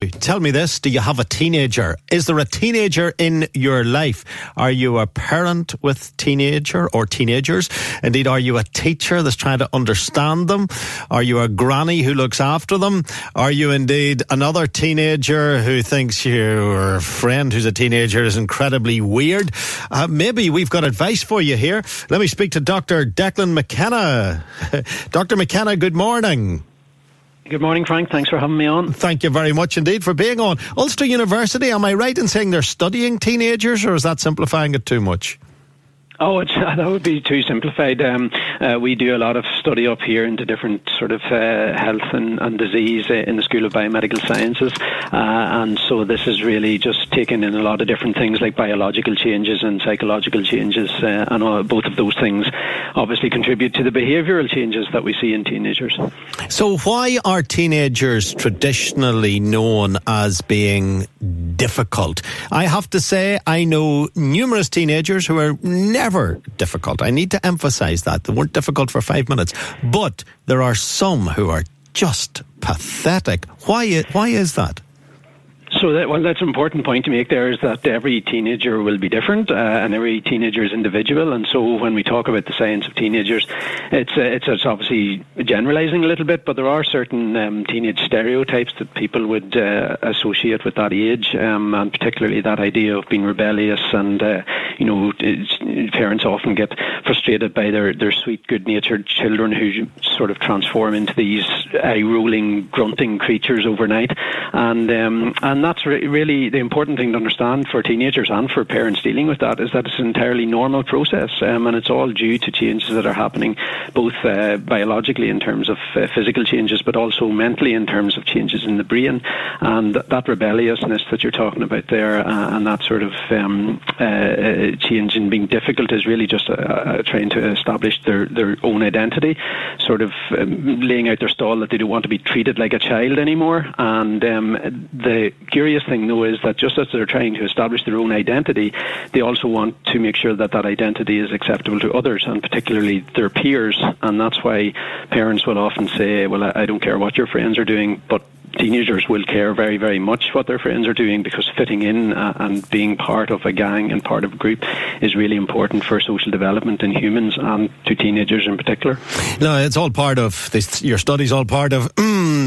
Tell me this, do you have a teenager? Is there a teenager in your life? Are you a parent with teenager or teenagers? Indeed, are you a teacher that's trying to understand them? Are you a granny who looks after them? Are you indeed another teenager who thinks your friend who's a teenager is incredibly weird? Uh, maybe we've got advice for you here. Let me speak to Dr. Declan McKenna. Dr. McKenna, good morning. Good morning, Frank. Thanks for having me on. Thank you very much indeed for being on. Ulster University, am I right in saying they're studying teenagers, or is that simplifying it too much? Oh, that would be too simplified. Um, uh, we do a lot of study up here into different sort of uh, health and, and, disease in the School of Biomedical Sciences, uh, and so this is really just taking in a lot of different things like biological changes and psychological changes, uh, and both of those things obviously contribute to the behavioural changes that we see in teenagers. So, why are teenagers traditionally known as being difficult? I have to say, I know numerous teenagers who are never difficult. I need to emphasize that. They weren't difficult for five minutes. But there are some who are just pathetic. Why, why is that? So that, well, that's an important point to make. There is that every teenager will be different, uh, and every teenager is individual. And so when we talk about the science of teenagers, it's uh, it's, it's, obviously generalising a little bit, but there are certain um, teenage stereotypes that people would uh, associate with that age, um, and particularly that idea of being rebellious. And uh, you know, parents often get frustrated by their their sweet, good-natured children who sort of transform into these eye-rolling, grunting creatures overnight, and um, and and that's re- really the important thing to understand for teenagers and for parents dealing with that is that it's an entirely normal process, um, and it's all due to changes that are happening both uh, biologically in terms of uh, physical changes, but also mentally in terms of changes in the brain, and that rebelliousness that you're talking about there, uh, and that sort of um, uh, uh, change in being difficult is really just uh, trying to establish their their own identity, sort of um, laying out their stall that they don't want to be treated like a child anymore, and um, the curious thing, though, is that just as they're trying to establish their own identity, they also want to make sure that that identity is acceptable to others, and particularly their peers. And that's why parents will often say, "Well, I don't care what your friends are doing, but teenagers will care very, very much what their friends are doing because fitting in uh, and being part of a gang and part of a group is really important for social development in humans and to teenagers in particular. No, it's all part of this, your studies, all part of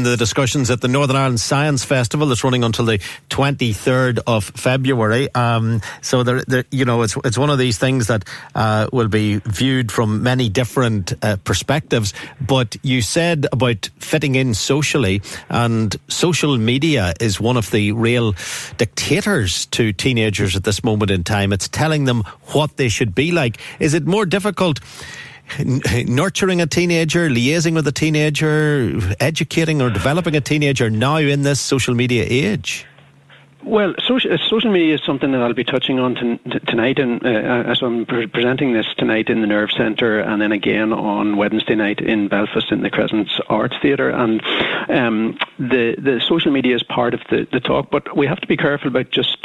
the discussions at the Northern Ireland Science Festival that's running until the 23rd of February. Um, so, you know, it's, it's one of these things that uh, will be viewed from many different uh, perspectives. But you said about fitting in socially and social media is one of the real dictators to teenagers at this moment in time. It's telling them what they should be like. Is it more difficult? Nurturing a teenager, liaising with a teenager, educating or developing a teenager now in this social media age? Well, social, uh, social media is something that I'll be touching on t- tonight, and uh, as I'm pre- presenting this tonight in the Nerve Centre, and then again on Wednesday night in Belfast in the Crescents Arts Theatre. And um, the the social media is part of the, the talk, but we have to be careful about just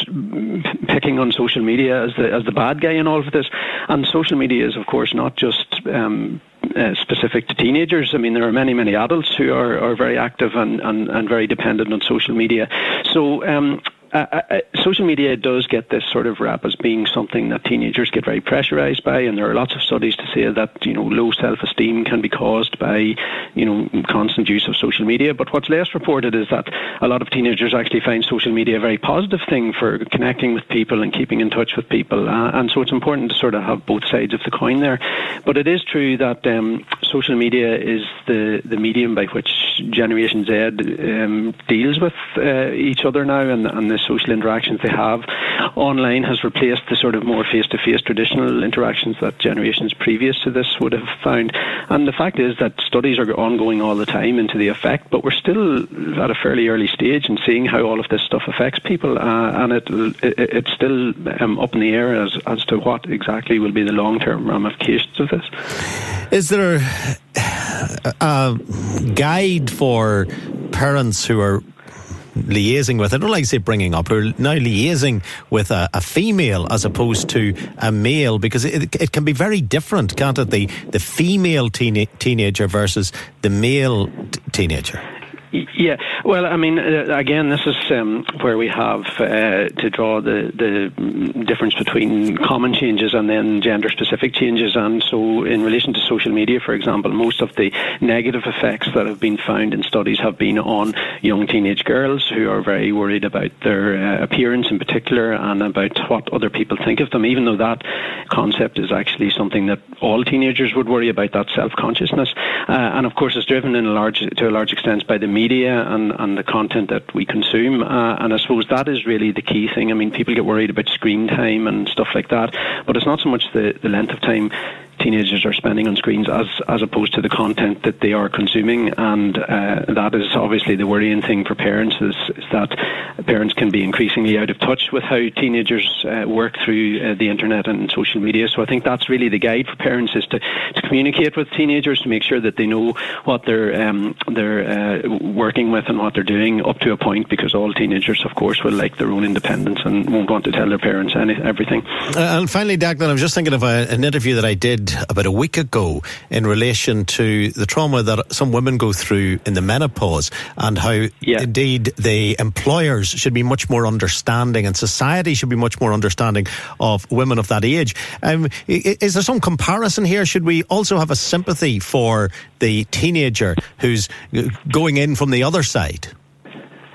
picking on social media as the as the bad guy in all of this. And social media is, of course, not just um, uh, specific to teenagers. I mean, there are many, many adults who are, are very active and, and, and very dependent on social media. So, um, uh, uh, uh, social media does get this sort of rap as being something that teenagers get very pressurized by, and there are lots of studies to say that you know low self-esteem can be caused by you know constant use of social media. But what's less reported is that a lot of teenagers actually find social media a very positive thing for connecting with people and keeping in touch with people, uh, and so it's important to sort of have both sides of the coin there. But it is true that um, social media is the the medium by which Generation Z um, deals with uh, each other now and, and the social interactions they have. Online has replaced the sort of more face to face traditional interactions that generations previous to this would have found. And the fact is that studies are ongoing all the time into the effect, but we're still at a fairly early stage in seeing how all of this stuff affects people, uh, and it, it, it's still um, up in the air as, as to what exactly will be the long term ramifications of this. Is there a guide for parents who are liaising with, I don't like to say bringing up, or now liaising with a, a, female as opposed to a male, because it, it can be very different, can't it? The, the female teen, teenager versus the male t- teenager. Yeah, well, I mean, uh, again, this is um, where we have uh, to draw the, the difference between common changes and then gender specific changes. And so, in relation to social media, for example, most of the negative effects that have been found in studies have been on young teenage girls who are very worried about their uh, appearance in particular and about what other people think of them, even though that concept is actually something that all teenagers would worry about that self consciousness. Uh, and of course, it's driven in a large, to a large extent by the media and, and the content that we consume. Uh, and I suppose that is really the key thing. I mean, people get worried about screen time and stuff like that, but it's not so much the, the length of time teenagers are spending on screens as as opposed to the content that they are consuming. And uh, that is obviously the worrying thing for parents is, is, that parents can be increasingly out of touch with how teenagers uh, work through uh, the internet and social media. So I think that's really the guide for parents is to, to communicate with teenagers to make sure that they know what they're um, they're uh, working with and what they're doing up to a point because all teenagers of course will like their own independence and won't want to tell their parents any, everything. Uh, and finally Declan I'm just thinking of a, an interview that I did about a week ago in relation to the trauma that some women go through in the menopause and how yeah. indeed the employers should be much more understanding and society should be much more understanding of women of that age. Um, is there some comparison here? Should we also have a sympathy for the teenager who's going in from the other side?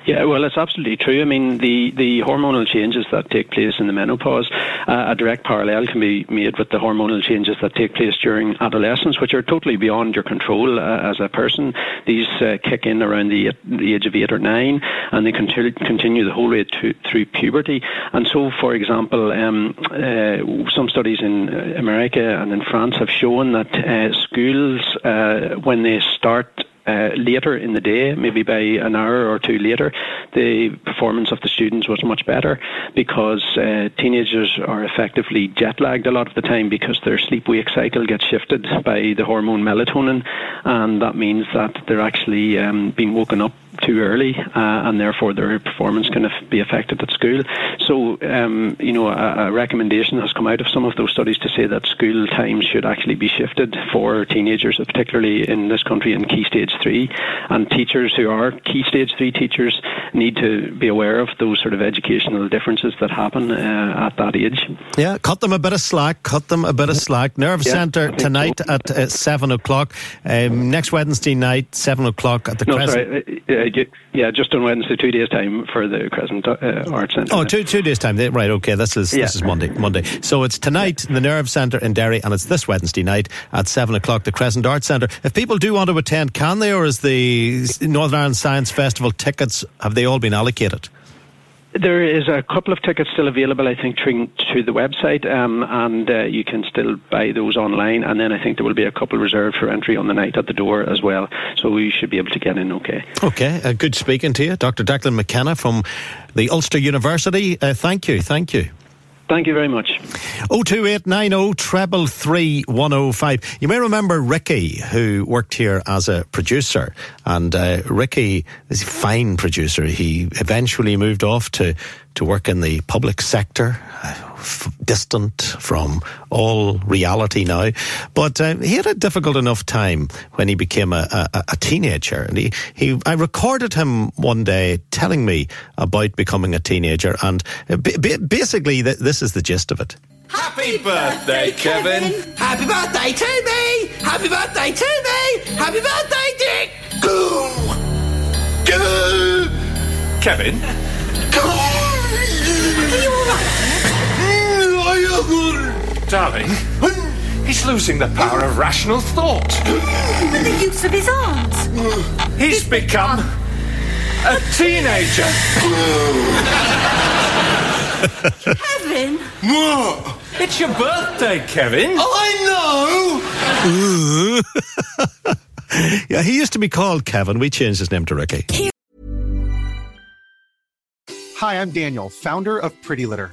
Yeah, well, it's absolutely true. I mean, the, the hormonal changes that take place in the menopause, uh, a direct parallel can be made with the hormonal changes that take place during adolescence, which are totally beyond your control uh, as a person. These uh, kick in around the, the age of eight or nine, and they continue, continue the whole way to, through puberty. And so, for example, um, uh, some studies in America and in France have shown that uh, schools, uh, when they start uh, later in the day, maybe by an hour or two later, the performance of the students was much better because uh, teenagers are effectively jet lagged a lot of the time because their sleep wake cycle gets shifted by the hormone melatonin, and that means that they're actually um, being woken up too early, uh, and therefore their performance can be affected at school. So, um, you know, a, a, recommendation has come out of some of those studies to say that school times should actually be shifted for teenagers, particularly in this country in key stage three. And teachers who are key stage three teachers need to be aware of those sort of educational differences that happen uh, at that age. Yeah, cut them a bit of slack. Cut them a bit of slack. Nerve yeah, Centre tonight so. at uh, seven o'clock. Um, next Wednesday night, seven o'clock at the. No, Crescent. sorry. Yeah, just on Wednesday, two days time for the Crescent uh, Arts Centre. Oh, two two days time. Right. Okay. This is yeah. this is Monday. Monday. So it's tonight yeah. the Nerve Centre in Derry, and it's this Wednesday night at seven o'clock the Crescent Arts Centre. If people do want to attend, can they, or is the Northern Ireland Science Festival tickets have they all been allocated? There is a couple of tickets still available, I think, through, to the website, um, and uh, you can still buy those online. And then I think there will be a couple reserved for entry on the night at the door as well. So we should be able to get in okay. Okay, uh, good speaking to you, Dr. Declan McKenna from the Ulster University. Uh, thank you, thank you. Thank you very much. 02890 treble three one oh five. You may remember Ricky, who worked here as a producer, and uh, Ricky is a fine producer. He eventually moved off to to work in the public sector. F- distant from all reality now. But uh, he had a difficult enough time when he became a, a, a teenager. And he, he, I recorded him one day telling me about becoming a teenager. And uh, b- basically, th- this is the gist of it. Happy birthday, Kevin! Happy birthday to me! Happy birthday to me! Happy birthday, Dick! Goo! Goo! Kevin? Are you alright? Darling, hmm. he's losing the power of rational thought. And the use of his arms. He's become a teenager. Kevin. What? It's your birthday, Kevin. I know! Yeah, he used to be called Kevin. We changed his name to Ricky. Hi, I'm Daniel, founder of Pretty Litter.